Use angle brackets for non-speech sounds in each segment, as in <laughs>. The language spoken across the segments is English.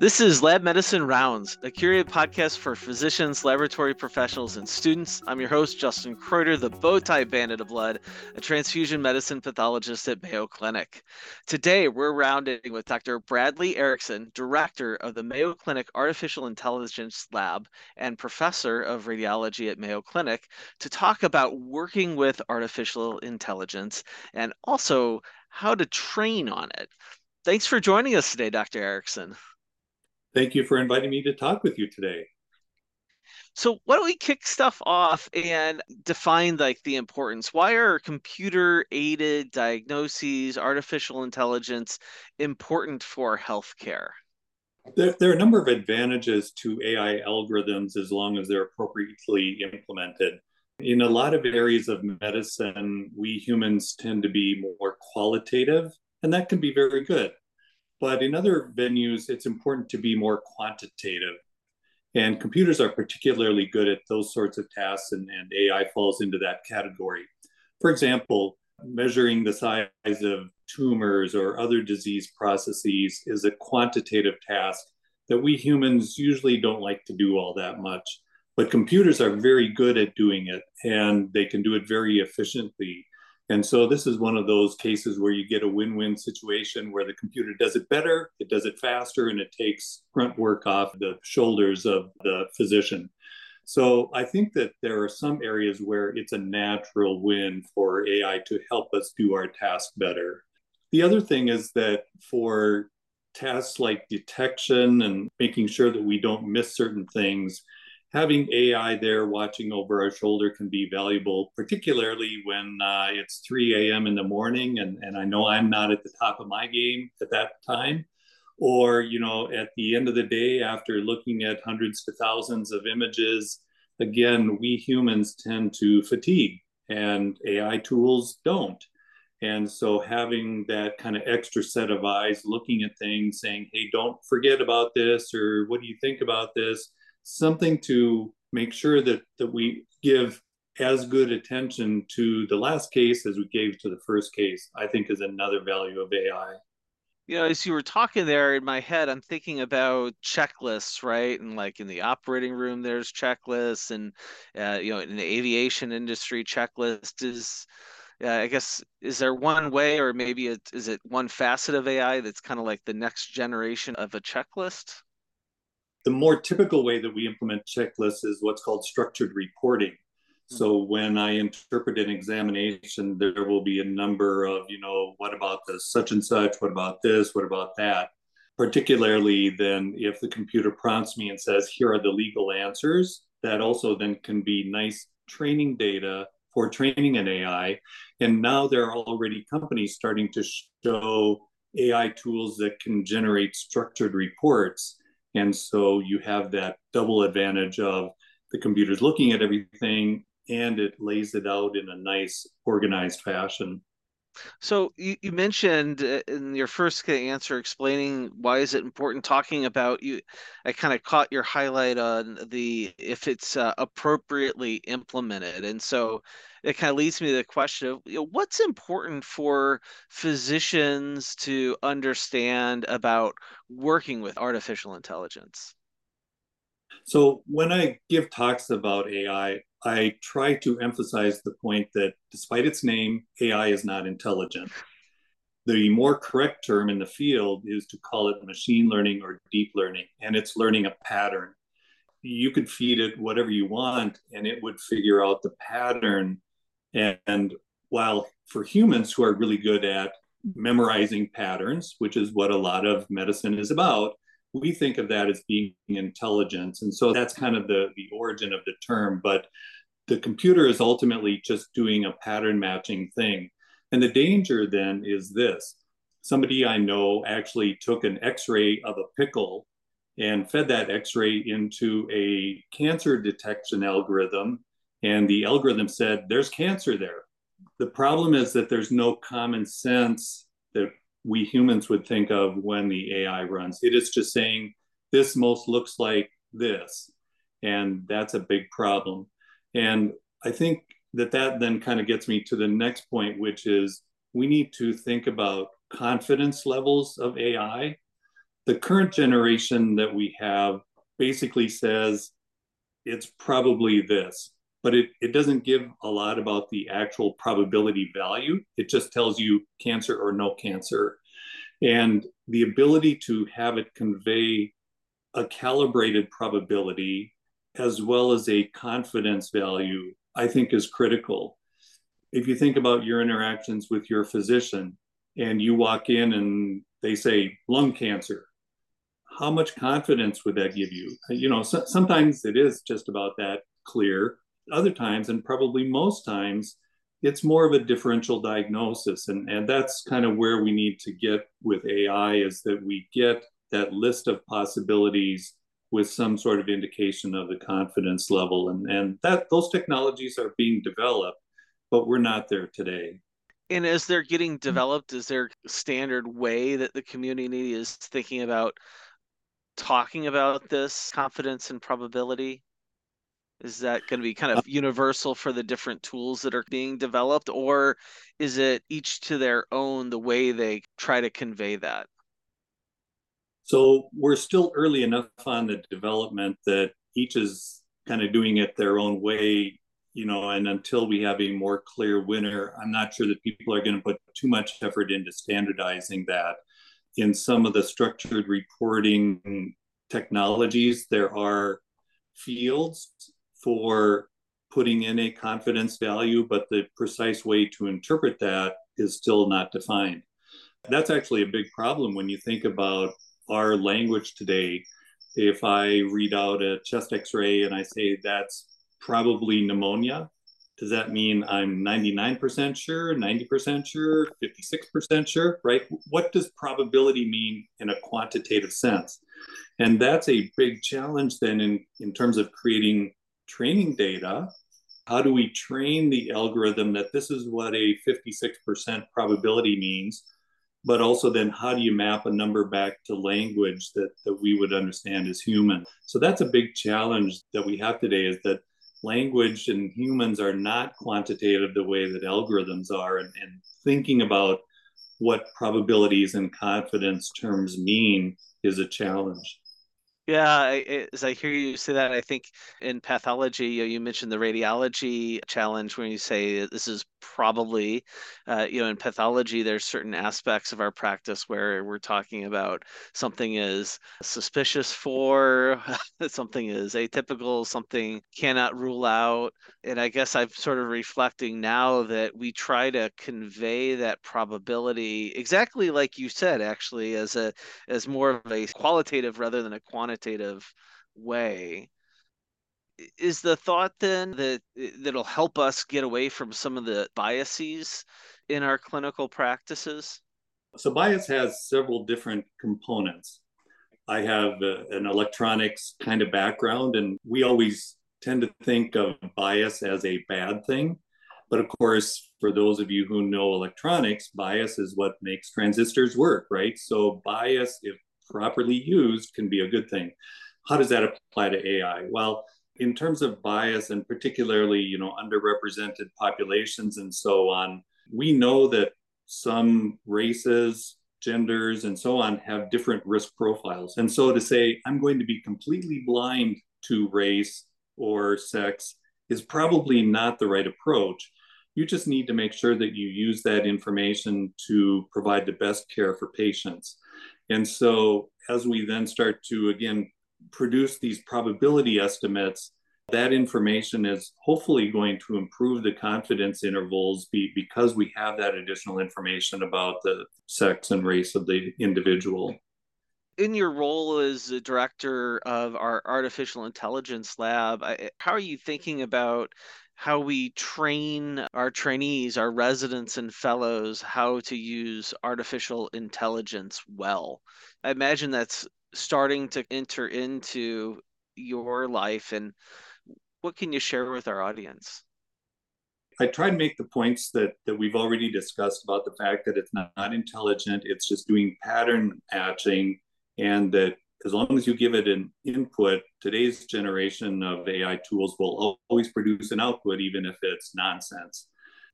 This is Lab Medicine Rounds, a curated podcast for physicians, laboratory professionals, and students. I'm your host, Justin Kreuter, the bowtie bandit of blood, a transfusion medicine pathologist at Mayo Clinic. Today, we're rounding with Dr. Bradley Erickson, director of the Mayo Clinic Artificial Intelligence Lab and professor of radiology at Mayo Clinic, to talk about working with artificial intelligence and also how to train on it. Thanks for joining us today, Dr. Erickson. Thank you for inviting me to talk with you today. So why don't we kick stuff off and define like the importance? Why are computer aided diagnoses, artificial intelligence important for healthcare? There, there, are a number of advantages to AI algorithms as long as they're appropriately implemented. In a lot of areas of medicine, we humans tend to be more qualitative, and that can be very good. But in other venues, it's important to be more quantitative. And computers are particularly good at those sorts of tasks, and, and AI falls into that category. For example, measuring the size of tumors or other disease processes is a quantitative task that we humans usually don't like to do all that much. But computers are very good at doing it, and they can do it very efficiently. And so this is one of those cases where you get a win-win situation where the computer does it better, it does it faster, and it takes grunt work off the shoulders of the physician. So I think that there are some areas where it's a natural win for AI to help us do our task better. The other thing is that for tasks like detection and making sure that we don't miss certain things, having AI there watching over our shoulder can be valuable, particularly when uh, it's 3 a.m. in the morning and, and I know I'm not at the top of my game at that time. Or, you know, at the end of the day, after looking at hundreds to thousands of images, again, we humans tend to fatigue and AI tools don't. And so having that kind of extra set of eyes looking at things, saying, hey, don't forget about this, or what do you think about this? Something to make sure that that we give as good attention to the last case as we gave to the first case i think is another value of ai you know as you were talking there in my head i'm thinking about checklists right? And like in the operating room there's checklists and uh, you know in the aviation industry checklist is uh, i guess is there one way or maybe it, is it one facet of ai that's kind of like the next generation of a checklist the more typical way that we implement checklists is what's called structured reporting. Hmm. So when I interpret an examination, there will be a number of, you know, what about this, such and such, what about this, what about that? Particularly then if the computer prompts me and says, here are the legal answers, that also then can be nice training data for training an AI. And now there are already companies starting to show AI tools that can generate structured reports and so you have that double advantage of the computer's looking at everything and it lays it out in a nice organized fashion. So you, you mentioned uh, in your first answer explaining why is it important talking about you I kind of caught your highlight on the if it's uh, appropriately implemented. And so it kind of leads me to the question of you know, what's important for physicians to understand about working with artificial intelligence? So when I give talks about AI, I try to emphasize the point that despite its name, AI is not intelligent. The more correct term in the field is to call it machine learning or deep learning, and it's learning a pattern. You could feed it whatever you want, and it would figure out the pattern. And while for humans who are really good at memorizing patterns, which is what a lot of medicine is about, we think of that as being intelligence. And so that's kind of the, the origin of the term. But the computer is ultimately just doing a pattern matching thing. And the danger then is this somebody I know actually took an x ray of a pickle and fed that x ray into a cancer detection algorithm. And the algorithm said, there's cancer there. The problem is that there's no common sense that we humans would think of when the AI runs. It is just saying this most looks like this. And that's a big problem. And I think that that then kind of gets me to the next point, which is we need to think about confidence levels of AI. The current generation that we have basically says it's probably this, but it, it doesn't give a lot about the actual probability value. It just tells you cancer or no cancer. And the ability to have it convey a calibrated probability as well as a confidence value, I think is critical. If you think about your interactions with your physician and you walk in and they say lung cancer, how much confidence would that give you? You know, so, sometimes it is just about that clear. Other times, and probably most times, it's more of a differential diagnosis. And, and that's kind of where we need to get with AI is that we get that list of possibilities with some sort of indication of the confidence level. And, and that those technologies are being developed, but we're not there today. And as they're getting mm-hmm. developed, is there a standard way that the community is thinking about talking about this confidence and probability? Is that going to be kind of uh universal for the different tools that are being developed, or is it each to their own the way they try to convey that? So we're still early enough on the development that each is kind of doing it their own way, you know, and until we have a more clear winner, I'm not sure that people are going to put too much effort into standardizing that. In some of the structured reporting technologies, there are fields for putting in a confidence value, but the precise way to interpret that is still not defined. That's actually a big problem when you think about our language today, if I read out a chest x ray and I say that's probably pneumonia, does that mean I'm 99% sure, 90% sure, 56% sure, right? What does probability mean in a quantitative sense? And that's a big challenge then in, in terms of creating training data. How do we train the algorithm that this is what a 56% probability means? but also then how do you map a number back to language that, that we would understand as human so that's a big challenge that we have today is that language and humans are not quantitative the way that algorithms are and, and thinking about what probabilities and confidence terms mean is a challenge yeah, as I hear you say that, I think in pathology, you, know, you mentioned the radiology challenge when you say this is probably, uh, you know, in pathology, there's certain aspects of our practice where we're talking about something is suspicious for, <laughs> something is atypical, something cannot rule out. And I guess I'm sort of reflecting now that we try to convey that probability exactly like you said, actually, as a as more of a qualitative rather than a quantitative way is the thought then that that'll help us get away from some of the biases in our clinical practices? So bias has several different components. I have a, an electronics kind of background, and we always tend to think of bias as a bad thing. But of course, for those of you who know electronics, bias is what makes transistors work, right? So bias, if properly used, can be a good thing. How does that apply to AI? Well, in terms of bias and particularly you know underrepresented populations and so on we know that some races genders and so on have different risk profiles. And so to say i'm going to be completely blind to race or sex is probably not the right approach. You just need to make sure that you use that information to provide the best care for patients. And so as we then start to again produce these probability estimates, that information is hopefully going to improve the confidence intervals be, because we have that additional information about the sex and race of the individual. In your role as the director of our artificial intelligence lab, how are you thinking about how we train our trainees, our residents and fellows, how to use artificial intelligence well? I imagine that's starting to enter into your life and what can you share with our audience? I try to make the points that that we've already discussed about the fact that it's not, not intelligent it's just doing pattern matching and that as long as you give it an input today's generation of ai tools will always produce an output even if it's nonsense.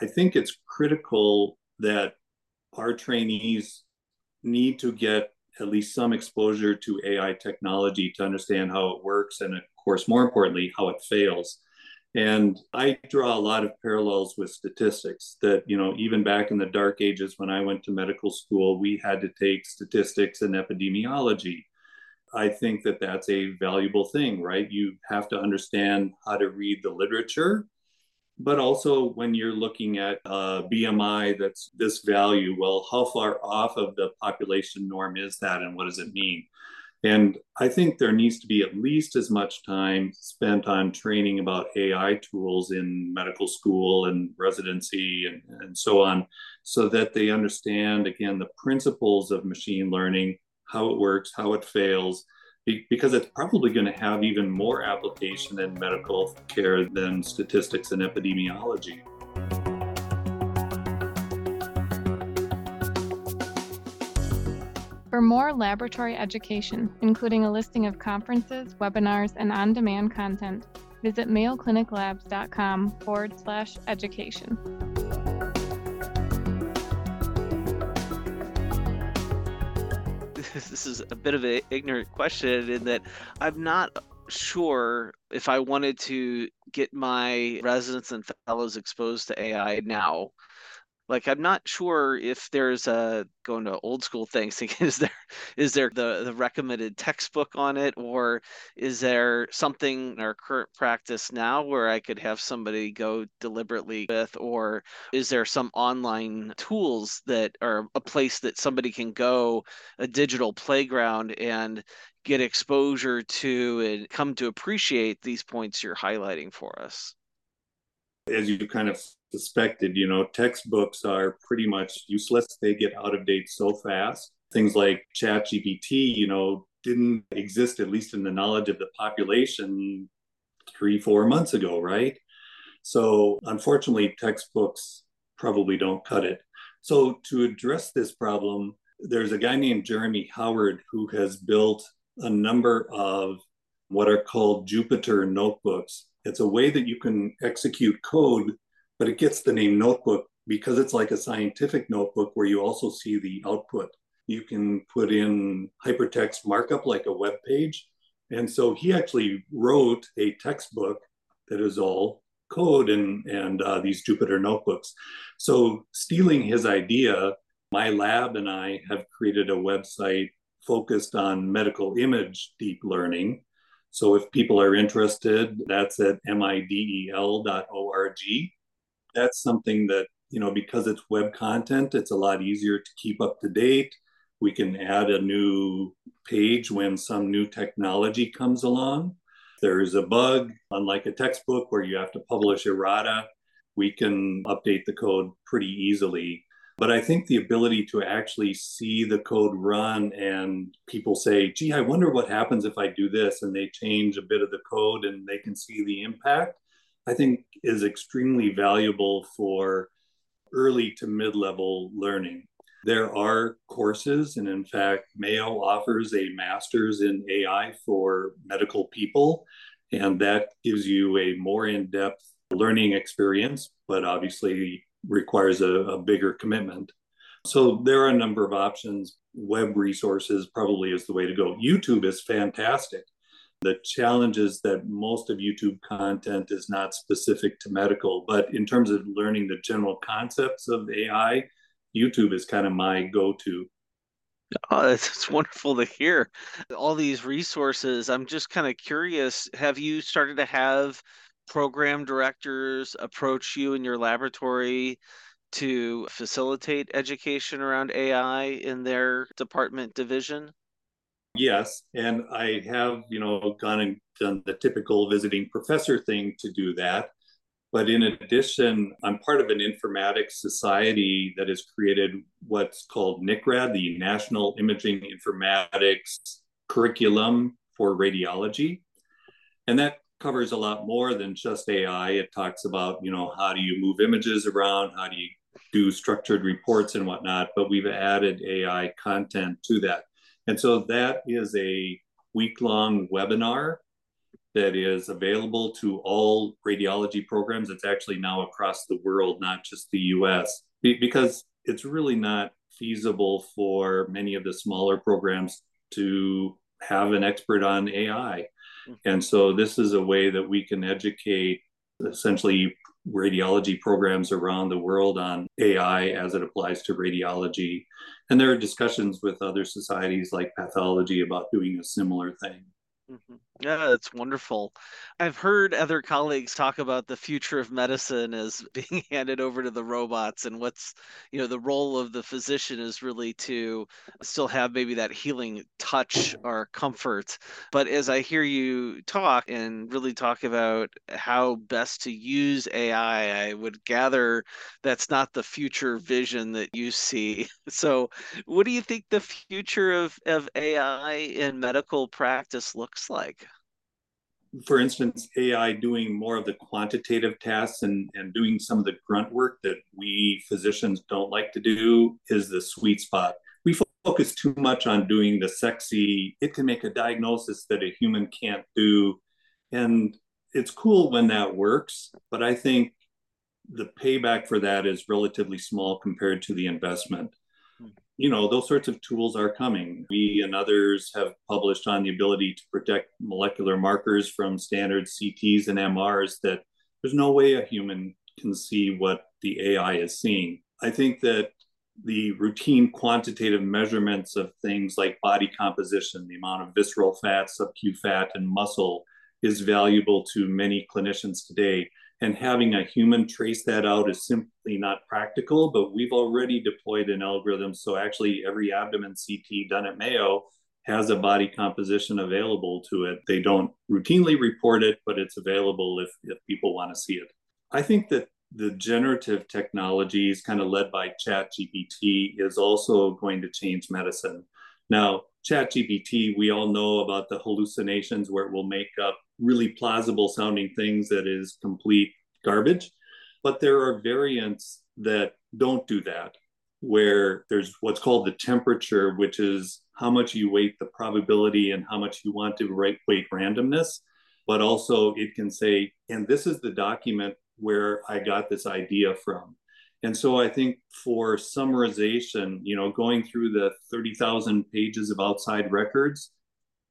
I think it's critical that our trainees need to get at least some exposure to AI technology to understand how it works and, of course, more importantly, how it fails. And I draw a lot of parallels with statistics that, you know, even back in the dark ages when I went to medical school, we had to take statistics and epidemiology. I think that that's a valuable thing, right? You have to understand how to read the literature, but also when you're looking at uh, a BMI that's this value, well, how far off of the population norm is that and what does it mean? And I think there needs to be at least as much time spent on training about AI tools in medical school and residency and, and so on, so that they understand, again, the principles of machine learning, how it works, how it fails, because it's probably going to have even more application in medical care than statistics and epidemiology. For more laboratory education, including a listing of conferences, webinars, and on demand content, visit mayocliniclabs.com forward slash education. <laughs> This is a bit of an ignorant question in that I'm not sure if I wanted to get my residents and fellows exposed to AI now like i'm not sure if there's a going to old school things <laughs> is there is there the the recommended textbook on it? Or is there something in our current practice now where i could have somebody go deliberately with? Or is there some online tools that are a place that somebody can go a digital playground and get exposure to and come to appreciate these points you're highlighting for us? As you kind of suspected, you know, textbooks are pretty much useless. They get out of date so fast. Things like ChatGPT, you know, didn't exist, at least in the knowledge of the population, three, four months ago, right? So, unfortunately, textbooks probably don't cut it. So, to address this problem, there's a guy named Jeremy Howard who has built a number of what are called Jupyter notebooks. It's a way that you can execute code but it gets the name notebook because it's like a scientific notebook where you also see the output. You can put in hypertext markup like a web page. And so he actually wrote a textbook that is all code and, and uh, these Jupyter notebooks. So, stealing his idea, my lab and I have created a website focused on medical image deep learning. So, if people are interested, that's at midel.org that's something that you know because it's web content it's a lot easier to keep up to date. We can add a new page when some new technology comes along. There's a bug unlike a textbook where you have to publish errata. We can update the code pretty easily. But i think the ability to actually see the code run and people say gee i wonder what happens if i do this and they change a bit of the code and they can see the impact I think is extremely valuable for early to mid level learning. There are courses, and in fact, Mayo offers a master's in AI for medical people, and that gives you a more in depth learning experience, but obviously requires a, a, bigger commitment. So there are a number of options. Web resources probably is the way to go. YouTube is fantastic. The challenge is that most of YouTube content is not specific to medical, but in terms of learning the general concepts of AI, YouTube is kind of my go to. Oh, it's wonderful to hear all these resources. I'm just kind of curious. Have you started to have program directors approach you in your laboratory to facilitate education around AI in their department division? Yes, and I have, you know, gone and done the typical visiting professor thing to do that. But in addition, I'm part of an informatics society that has created what's called NICRAD, the National Imaging Informatics Curriculum for Radiology. And that covers a lot more than just AI. It talks about, you know, how do you move images around? How do you do structured reports and whatnot? But we've added AI content to that. And so that is a week long webinar that is available to all radiology programs. It's actually now across the world, not just the US, because it's really not feasible for many of the smaller programs to have an expert on AI. And so this is a way that we can educate essentially radiology programs around the world on AI as it applies to radiology. And there are discussions with other societies like pathology about doing a similar thing. Mm-hmm. Yeah, that's wonderful. I've heard other colleagues talk about the future of medicine as <laughs> being handed over to the robots, and what's, you know, the role of the physician is really to still have maybe that healing touch or comfort. But as I hear you talk and really talk about how best to use AI, I would gather that's not the future vision that you see. <laughs> So, what do you think the future of, of AI in medical practice looks like? for instance, AI doing more of the quantitative tasks and, and doing some of the grunt work that we physicians don't like to do is the sweet spot. We focus too much on doing the sexy, it can make a diagnosis that a human can't do. And it's cool when that works, but I think the payback for that is relatively small compared to the investment you know, those sorts of tools are coming. We and others have published on the ability to protect molecular markers from standard CTs and MRs that there's no way a human can see what the AI is seeing. I think that the routine quantitative measurements of things like body composition, the amount of visceral fat, subcu fat, and muscle is valuable to many clinicians today and having a human trace that out is simply not practical but we've already deployed an algorithm. So actually every abdomen ct done at mayo has a body composition available to it. They don't routinely report it but it's available if, if people want to see it. I think that the generative technologies kind of led by chat gpt is also going to change medicine. Now chat gpt we all know about the hallucinations where it will make up really plausible sounding things that is complete garbage. But there are variants that don't do that, where there's what's called the temperature, which is how much you weight the probability and how much you want to weight randomness. But also, it can say, and this is the document where I got this idea from. And so I think for summarization, you know, going through the 30,000 pages of outside records,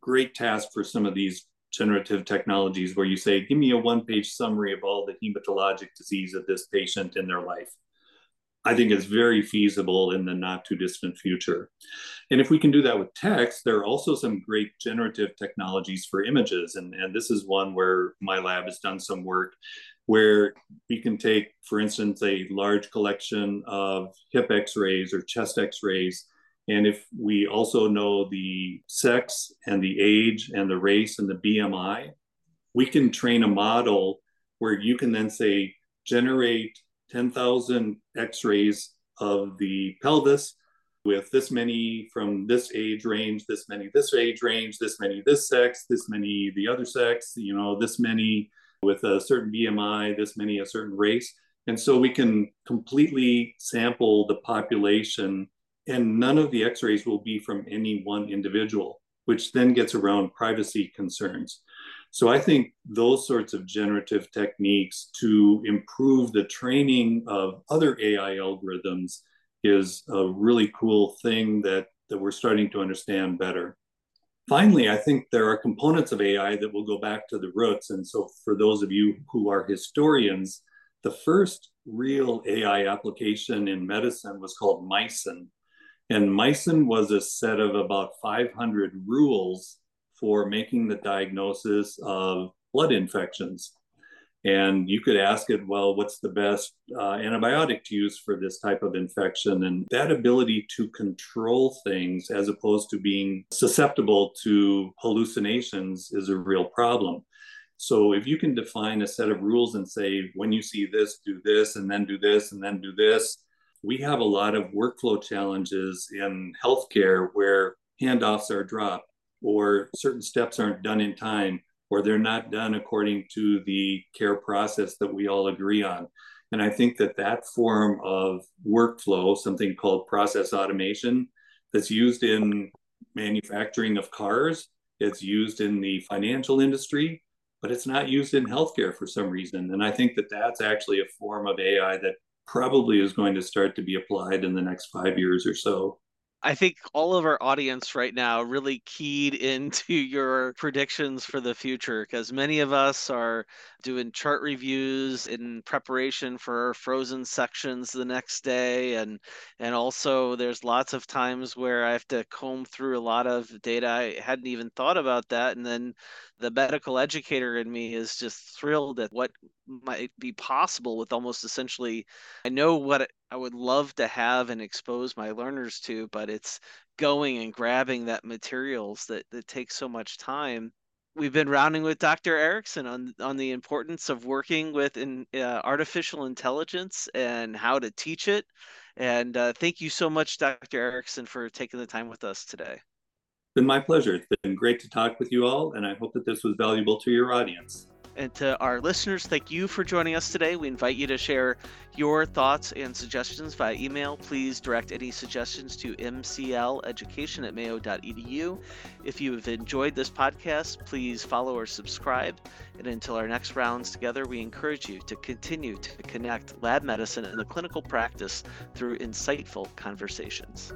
great task for some of these generative technologies where you say, give me a one page summary of all the hematologic disease of this patient in their life. I think it's very feasible in the not too distant future. And if we can do that with text, there are also some great generative technologies for images. And, and this is one where my lab has done some work where we can take, for instance, a large collection of hip x rays or chest x rays and if we also know the sex and the age and the race and the BMI, we can train a model where you can then say, generate 10,000 x rays of the pelvis with this many from this age range, this many this age range, this many this sex, this many the other sex, you know, this many with a certain BMI, this many a certain race. And so we can completely sample the population and none of the x-rays will be from any one individual which then gets around privacy concerns so i think those sorts of generative techniques to improve the training of other ai algorithms is a really cool thing that that we're starting to understand better finally i think there are components of ai that will go back to the roots and so for those of you who are historians the first real ai application in medicine was called mycin and MyCin was a set of about 500 rules for making the diagnosis of blood infections. And you could ask it, well, what's the best uh, antibiotic to use for this type of infection? And that ability to control things as opposed to being susceptible to hallucinations is a real problem. So if you can define a set of rules and say, when you see this, do this, and then do this, and then do this, we have a lot of workflow challenges in healthcare where handoffs are dropped or certain steps aren't done in time or they're not done according to the care process that we all agree on. And I think that that form of workflow, something called process automation, that's used in manufacturing of cars, it's used in the financial industry, but it's not used in healthcare for some reason. And I think that that's actually a form of AI that probably is going to start to be applied in the next five years or so. I think all of our audience right now really keyed into your predictions for the future because many of us are doing chart reviews in preparation for frozen sections the next day and and also there's lots of times where I have to comb through a lot of data I hadn't even thought about that and then the medical educator in me is just thrilled at what might be possible with almost essentially I know what I would love to have and expose my learners to, but it's going and grabbing that materials that, that takes so much time. We've been rounding with Dr. Erickson on on the importance of working with in, uh, artificial intelligence and how to teach it. And uh, thank you so much, Dr. Erickson, for taking the time with us today. It's been my pleasure. It's been great to talk with you all, and I hope that this was valuable to your audience. And to our listeners, thank you for joining us today. We invite you to share your thoughts and suggestions via email. Please direct any suggestions to mcleducation at mayo.edu. If you have enjoyed this podcast, please follow or subscribe. And until our next rounds together, we encourage you to continue to connect lab medicine and the clinical practice through insightful conversations.